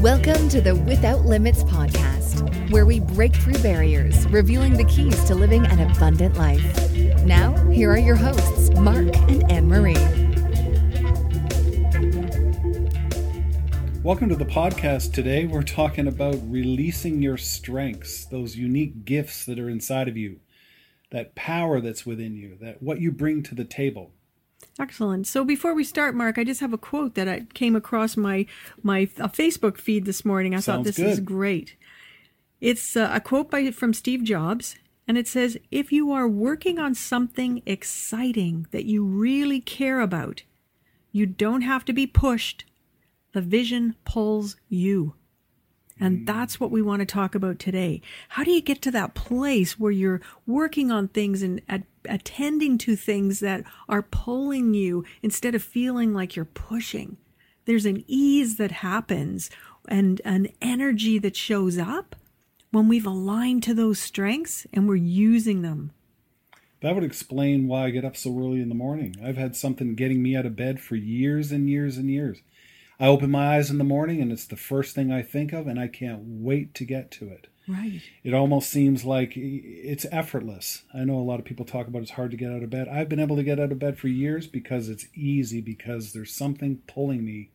Welcome to the Without Limits podcast, where we break through barriers, revealing the keys to living an abundant life. Now, here are your hosts, Mark and Anne Marie. Welcome to the podcast. Today, we're talking about releasing your strengths, those unique gifts that are inside of you, that power that's within you, that what you bring to the table. Excellent. So before we start, Mark, I just have a quote that I came across my my uh, Facebook feed this morning. I Sounds thought this good. is great. It's uh, a quote by from Steve Jobs, and it says, "If you are working on something exciting that you really care about, you don't have to be pushed. The vision pulls you." And mm. that's what we want to talk about today. How do you get to that place where you're working on things and at, attending to things that are pulling you instead of feeling like you're pushing? There's an ease that happens and an energy that shows up when we've aligned to those strengths and we're using them. That would explain why I get up so early in the morning. I've had something getting me out of bed for years and years and years. I open my eyes in the morning and it's the first thing I think of, and I can't wait to get to it. Right. It almost seems like it's effortless. I know a lot of people talk about it's hard to get out of bed. I've been able to get out of bed for years because it's easy, because there's something pulling me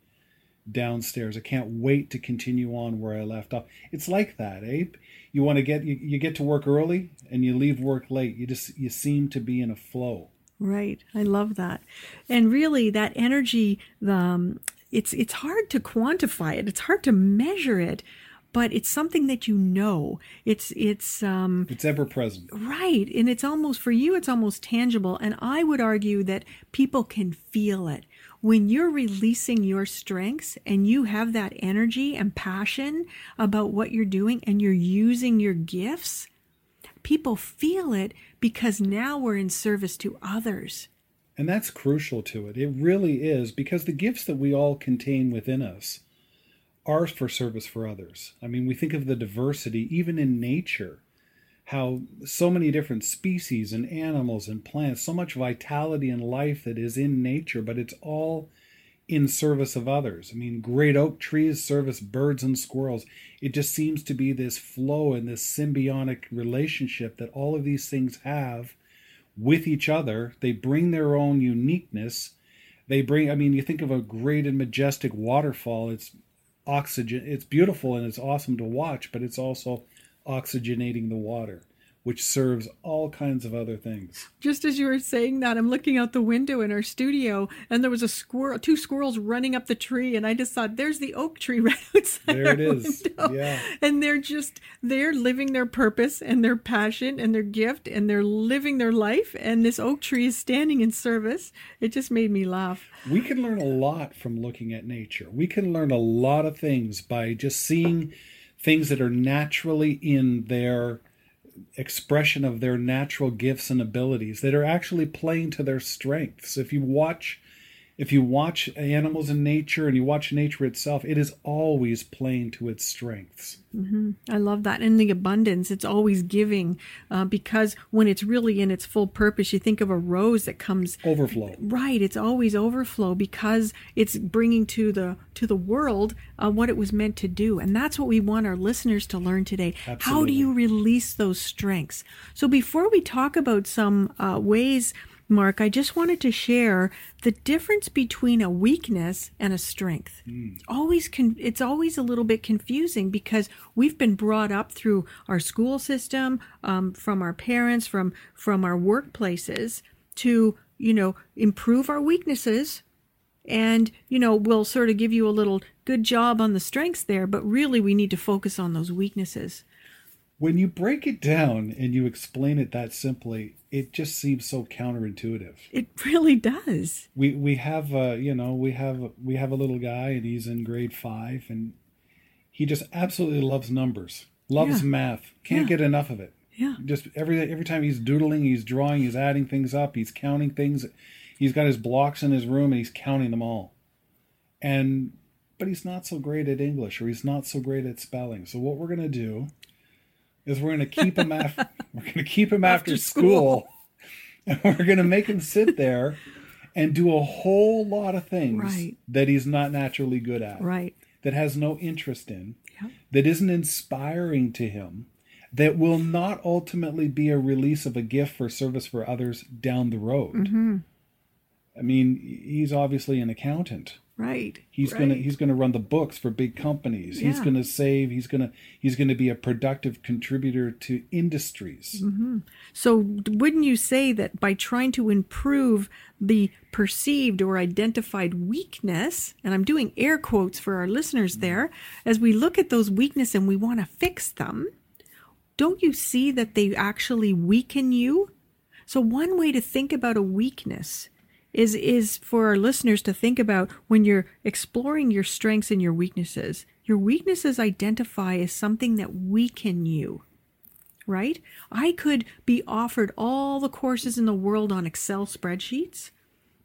downstairs. I can't wait to continue on where I left off. It's like that, eh? You want to get you, you get to work early and you leave work late. You just you seem to be in a flow. Right. I love that. And really that energy um it's it's hard to quantify it. It's hard to measure it, but it's something that you know. It's it's um It's ever present. right and it's almost for you it's almost tangible and I would argue that people can feel it. When you're releasing your strengths and you have that energy and passion about what you're doing and you're using your gifts, people feel it because now we're in service to others. And that's crucial to it. It really is because the gifts that we all contain within us are for service for others. I mean, we think of the diversity, even in nature, how so many different species and animals and plants, so much vitality and life that is in nature, but it's all in service of others. I mean, great oak trees service birds and squirrels. It just seems to be this flow and this symbiotic relationship that all of these things have with each other. They bring their own uniqueness. They bring, I mean, you think of a great and majestic waterfall. It's oxygen, it's beautiful and it's awesome to watch, but it's also oxygenating the water, which serves all kinds of other things. Just as you were saying that, I'm looking out the window in our studio, and there was a squirrel, two squirrels running up the tree, and I just thought, "There's the oak tree right outside There it is. window." Yeah. And they're just they're living their purpose and their passion and their gift, and they're living their life. And this oak tree is standing in service. It just made me laugh. We can learn a lot from looking at nature. We can learn a lot of things by just seeing things that are naturally in their expression of their natural gifts and abilities that are actually playing to their strengths. If you watch if you watch animals in nature and you watch nature itself, it is always playing to its strengths. I love that. And the abundance, it's always giving uh, because when it's really in its full purpose, you think of a rose that comes Overflow. right it's always overflow because it's bringing to the to the world uh, what it was meant to do and that's what we want our listeners to learn today how do you release those strengths so before we talk about some uh, ways mark i just wanted to share the difference between a weakness and a strength. Always con- it's always a little bit confusing because we've been brought up through our school system um, from our parents from from our workplaces to you know improve our weaknesses and you know we'll sort of give you a little good job on the strengths there but really we need to focus on those weaknesses When you break it down and you explain it that simply, it just seems so counterintuitive. it really does we we have uh you know we have we have a little guy and he's in grade five and he just absolutely loves numbers loves Yeah. math can't Yeah. get enough of it yeah just every every time he's doodling he's drawing he's adding things up he's counting things he's got his blocks in his room and he's counting them all and but he's not so great at english or he's not so great at spelling so what we're going to do is we're going to keep him after we're going to keep him after, After school. school. And we're going to make him sit there and do a whole lot of things Right. that he's not naturally good at, Right. that has no interest in, Yeah. that isn't inspiring to him, that will not ultimately be a release of a gift for service for others down the road. Mm-hmm. I mean, he's obviously an accountant. Right. He's right. gonna he's gonna run the books for big companies. He's gonna save. He's gonna he's gonna be a productive contributor to industries. Mm-hmm. So, wouldn't you say that by trying to improve the perceived or identified weakness, and I'm doing air quotes for our listeners there, as we look at those weaknesses and we want to fix them, don't you see that they actually weaken you? So, one way to think about a weakness is is for our listeners to think about when you're exploring your strengths and your weaknesses. Your weaknesses identify as something that weaken you right? I could be offered all the courses in the world on Excel spreadsheets.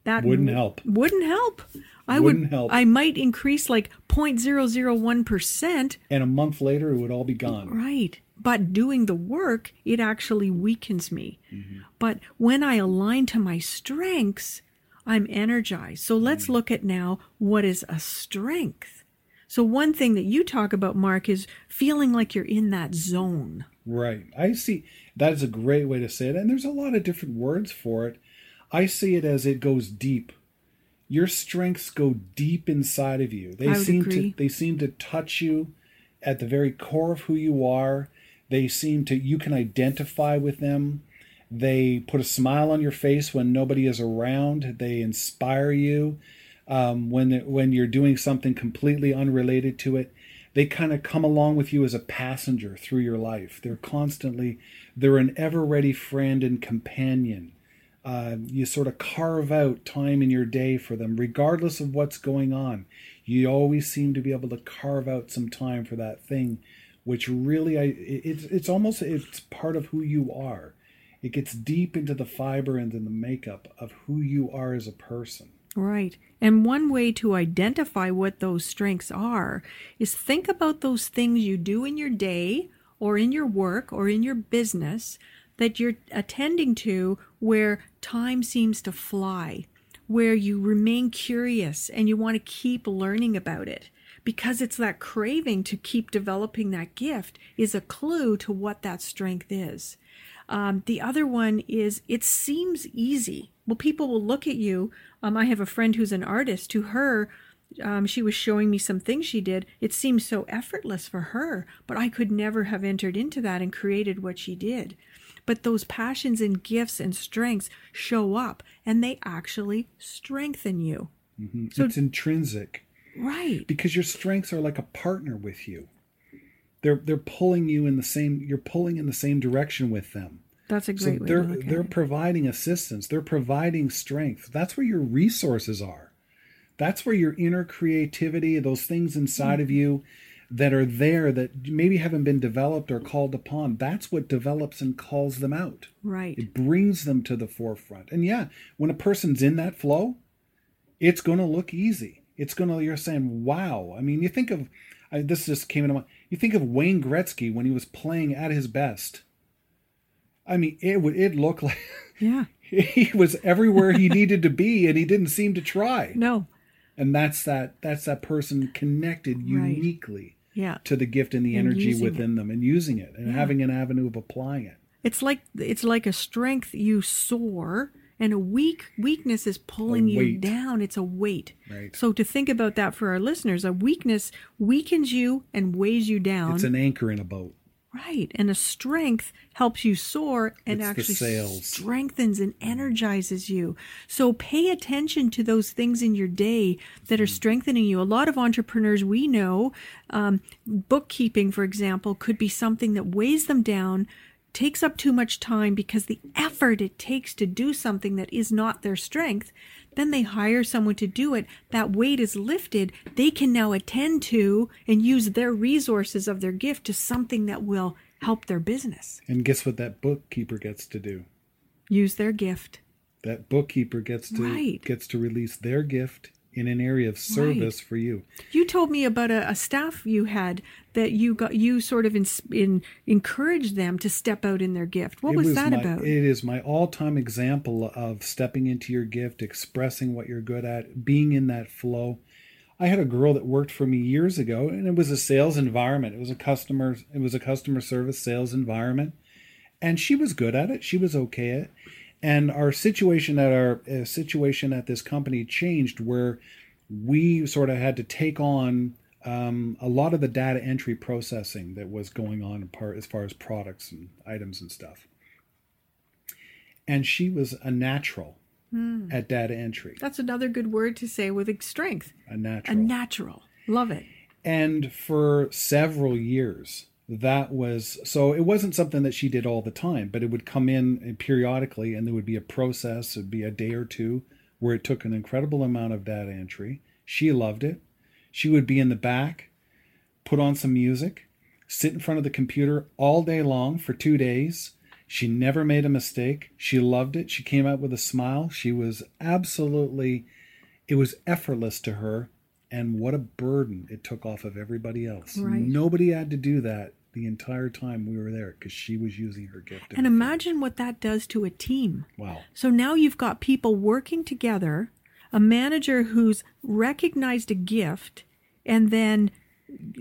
That Wouldn't w- help. Wouldn't help. I Wouldn't would help. I might increase like 0.001%, And a month later, it would all be gone. right? But doing the work, it actually weakens me. Mm-hmm. But when I align to my strengths, I'm energized. So let's Mm-hmm. look at now what is a strength. So one thing that you talk about, Mark, is feeling like you're in that zone. Right. I see. That is a great way to say it. And there's a lot of different words for it. I see it as it goes deep. Your strengths go deep inside of you. They seem agree. to they seem to touch you at the very core of who you are. They seem to you can identify with them. They put a smile on your face when nobody is around. They inspire you um, when when you're doing something completely unrelated to it. They kind of come along with you as a passenger through your life. They're constantly they're an ever ready friend and companion. Uh, you sort of carve out time in your day for them, regardless of what's going on. You always seem to be able to carve out some time for that thing, which really, I it- it's it's almost it's part of who you are. It gets deep into the fiber and in the makeup of who you are as a person. Right. And one way to identify what those strengths are is think about those things you do in your day or in your work or in your business that you're attending to where time seems to fly, where you remain curious and you want to keep learning about it. Because it's that craving to keep developing that gift is a clue to what that strength is. Um, the other one is it seems easy. Well, people will look at you. Um, I have a friend who's an artist. To her, um, she was showing me some things she did. It seems so effortless for her, but I could never have entered into that and created what she did. But those passions and gifts and strengths show up and they actually strengthen you. So- it's intrinsic Right. because your strengths are like a partner with you. They're they're pulling you in the same. You're pulling in the same direction with them. That's a So great they're to look at they're it. providing assistance. They're providing strength. That's where your resources are. That's where your inner creativity, those things inside Mm-hmm. of you that are there that maybe haven't been developed or called upon. That's what develops and calls them out. Right. It brings them to the forefront. And yeah, when a person's in that flow, it's going to look easy. It's going to, you're saying, wow. I mean, you think of, I, this just came into mind, you think of Wayne Gretzky when he was playing at his best. I mean, it would, it looked like Yeah. he was everywhere he needed to be and he didn't seem to try. No. And that's that, that's that person connected Right. uniquely Yeah. to the gift and the And energy within them and using it and Yeah. having an avenue of applying it. It's like it's like a strength you soar and a weak weakness is pulling you down. It's a weight. Right. So to think about that for our listeners, a weakness weakens you and weighs you down. It's an anchor in a boat. right. And a strength helps you soar and It's actually strengthens and energizes you. So pay attention to those things in your day that are strengthening you. A lot of entrepreneurs we know, um, bookkeeping, for example, could be something that weighs them down, takes up too much time because the effort it takes to do something that is not their strength. Then they hire someone to do it. That weight is lifted. They can now attend to and use their resources of their gift to something that will help their business. And guess what that bookkeeper gets to do? Use their gift. That bookkeeper gets to Right. gets to release their gift in an area of service for you. You told me about a, a staff you had that you got you sort of in, in encouraged them to step out in their gift. What It was, that my, about? It is my all-time example of stepping into your gift, expressing what you're good at, being in that flow. I had a girl that worked for me years ago, and it was a sales environment. It was a customer. It was a customer service sales environment, and she was good at it. She was okay at it. And our situation at our uh, situation at this company changed, where we sort of had to take on um, a lot of the data entry processing that was going on part as far as products and items and stuff. And she was a natural at data entry, That's another good word to say with strength. a natural. A natural. Love it. and for several years, that was so it wasn't something that she did all the time, but it would come in periodically, and there would be a process. It'd be a day or two where it took an incredible amount of data entry. She loved it. She would be in the back, put on some music, sit in front of the computer all day long for two days. She never made a mistake. She loved it. She came out with a smile. She was absolutely, it was effortless to her. And what a burden it took off of everybody else. Right. Nobody had to do that the entire time we were there because she was using her gift. And imagine what that does to a team. Wow. So now you've got people working together, a manager who's recognized a gift and then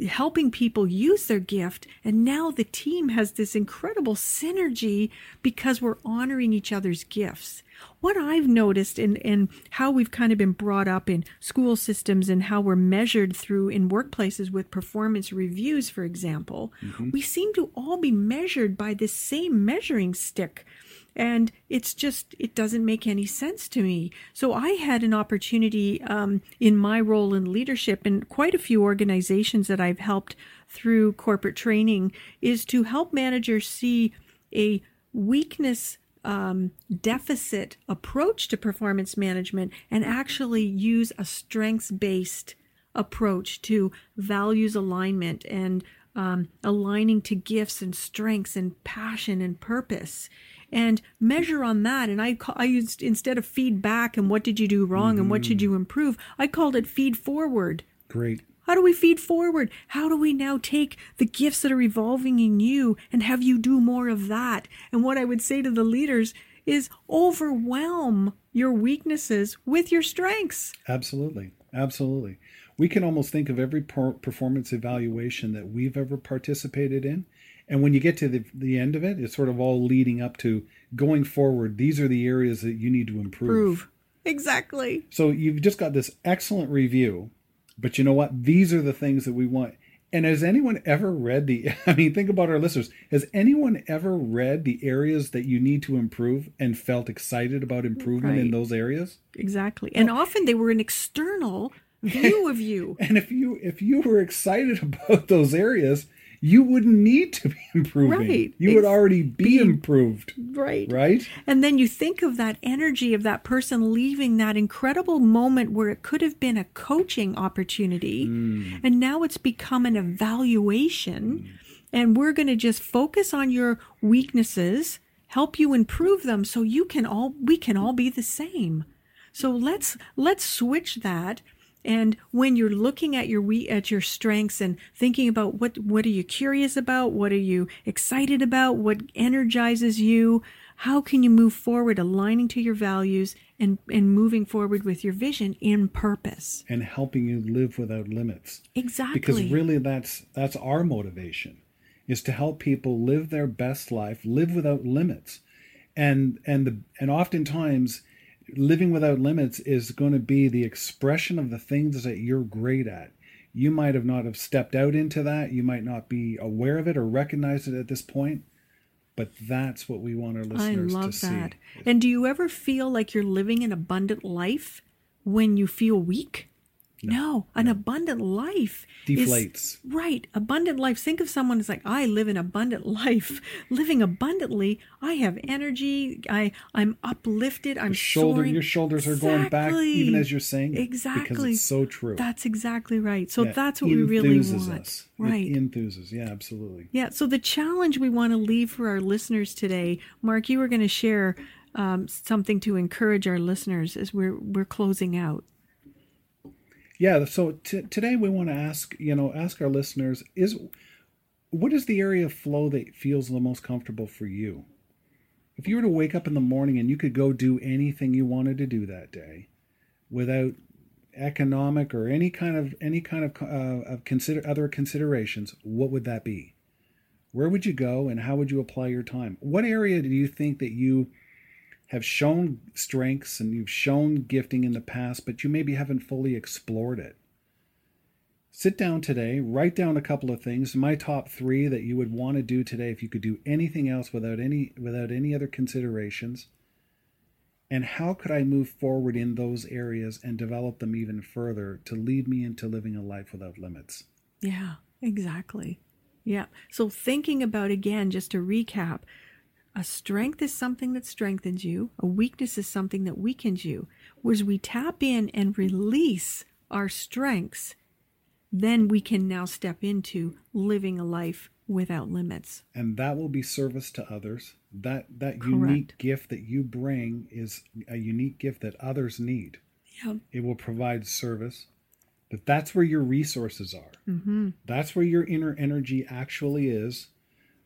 helping people use their gift. And now the team has this incredible synergy because we're honoring each other's gifts. What I've noticed and, and how we've kind of been brought up in school systems and how we're measured through in workplaces with performance reviews, for example, mm-hmm. we seem to all be measured by this same measuring stick and it's just it doesn't make any sense to me. So i had an opportunity um, in my role in leadership in quite a few organizations that i've helped through corporate training is to help managers see a weakness um, deficit approach to performance management and actually use a strengths based approach to values alignment and um, aligning to gifts and strengths and passion and purpose and measure on that and I, I used instead of feedback and what did you do wrong and what should mm-hmm. you improve i called it feed forward Great. how do we feed forward? How do we now take the gifts that are evolving in you and have you do more of that? And what I would say to the leaders is overwhelm your weaknesses with your strengths. Absolutely. Absolutely. We can almost think of every per- performance evaluation that we've ever participated in. And when you get to the, the end of it, it's sort of all leading up to going forward. These are the areas that you need to improve. Prove. Exactly. So you've just got this excellent review, but you know what? These are the things that we want. And has anyone ever read the? I mean, think about our listeners. Has anyone ever read the areas that you need to improve and felt excited about improvement in those areas? Exactly. And often they were an external view of you. And if you if you were excited about those areas, you wouldn't need to be improving. Right. You would already be be- improved, Right. right? And then you think of that energy of that person leaving that incredible moment where it could have been a coaching opportunity. Mm. And now it's become an evaluation. Mm. And we're going to just focus on your weaknesses, help you improve them so you can all, we can all be the same. So let's, let's switch that. And when you're looking at your we at your strengths and thinking about what what are you curious about, what are you excited about, what energizes you, how can you move forward aligning to your values and and moving forward with your vision in purpose. And helping you live without limits. Exactly. because really that's that's our motivation is to help people live their best life live without limits and and the and oftentimes living without limits is going to be the expression of the things that you're great at you might have not have stepped out into that you might not be aware of it or recognize it at this point but that's what we want our I listeners to love see that. And do you ever feel like you're living an abundant life when you feel weak? No, an abundant life is- deflates Right. Abundant life. Think of someone who's like, I live an abundant life. Living abundantly, I have energy. I, I'm uplifted. I'm shoulder soaring. your shoulders are going back even as you're saying it because Exactly. it's so true That's exactly right. So Yeah, that's what we really want. us. Right. It enthuses. Yeah, absolutely. Yeah. So the challenge we want to leave for our listeners today, Mark, you were going to share um, something to encourage our listeners as we're we're closing out. Yeah. So t- today we want to ask, you know, ask our listeners: is what is the area of flow that feels the most comfortable for you? If you were to wake up in the morning and you could go do anything you wanted to do that day, without economic or any kind of any kind of, uh, of consider other considerations, what would that be? Where would you go, and how would you apply your time? What area do you think that you have shown strengths and you've shown gifting in the past, but you maybe haven't fully explored it? Sit down today, write down a couple of things, my top 3 that you would want to do today if you could do anything else without any without any other considerations. And how could I move forward in those areas and develop them even further to lead me into living a life without limits? Yeah, exactly. Yeah. So thinking about again, just to recap, a strength is something that strengthens you, a weakness is something that weakens you. Whereas we tap in and release our strengths, then we can now step into living a life without limits. And that will be service to others. That that Correct. unique gift that you bring is a unique gift that others need. Yeah. It will provide service. But that's where your resources are. Mm-hmm. That's where your inner energy actually is.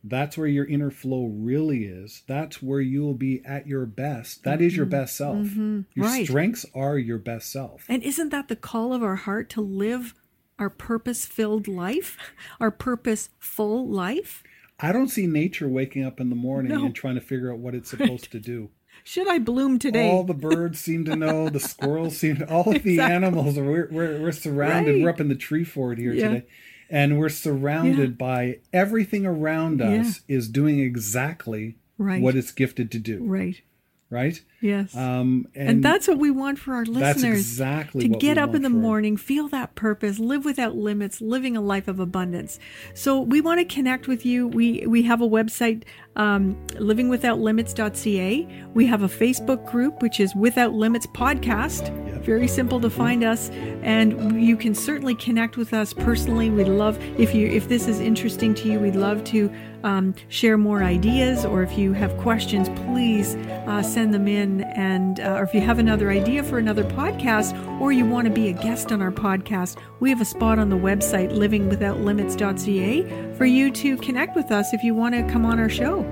That's where your inner flow really is. That's where you will be at your best. That is your best self. Your Mm-hmm. Right. strengths are your best self. And isn't that the call of our heart to live our purpose filled life, our purpose full life? I don't see nature waking up in the morning No. and trying to figure out what it's supposed to do. Should I bloom today? All the birds seem to know. The squirrels seem to. All of the Exactly. animals. We're, we're, we're surrounded. Right. We're up in the tree fort here Yeah. today. And we're surrounded by everything around us is doing exactly Right. what it's gifted to do. right. Right? Yes. Um, and, and, that's what we want for our listeners. that's exactly to get up in the morning, feel that purpose, live without limits, living a life of abundance. So we want to connect with you. We we have a website, um, livingwithoutlimits.ca. We have a Facebook group which is Without Limits Podcast. Very simple to find us, and you can certainly connect with us personally. We'd love if you if this is interesting to you. We'd love to um, share more ideas, or if you have questions, please uh, send them in. And uh, or if you have another idea for another podcast, or you want to be a guest on our podcast, we have a spot on the website livingwithoutlimits.ca for you to connect with us if you want to come on our show.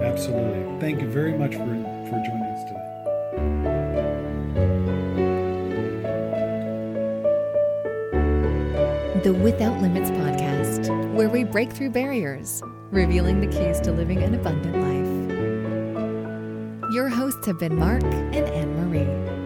Absolutely. Thank you very much for, for joining The Without Limits podcast, where we break through barriers, revealing the keys to living an abundant life. Your hosts have been Mark and Anne Marie.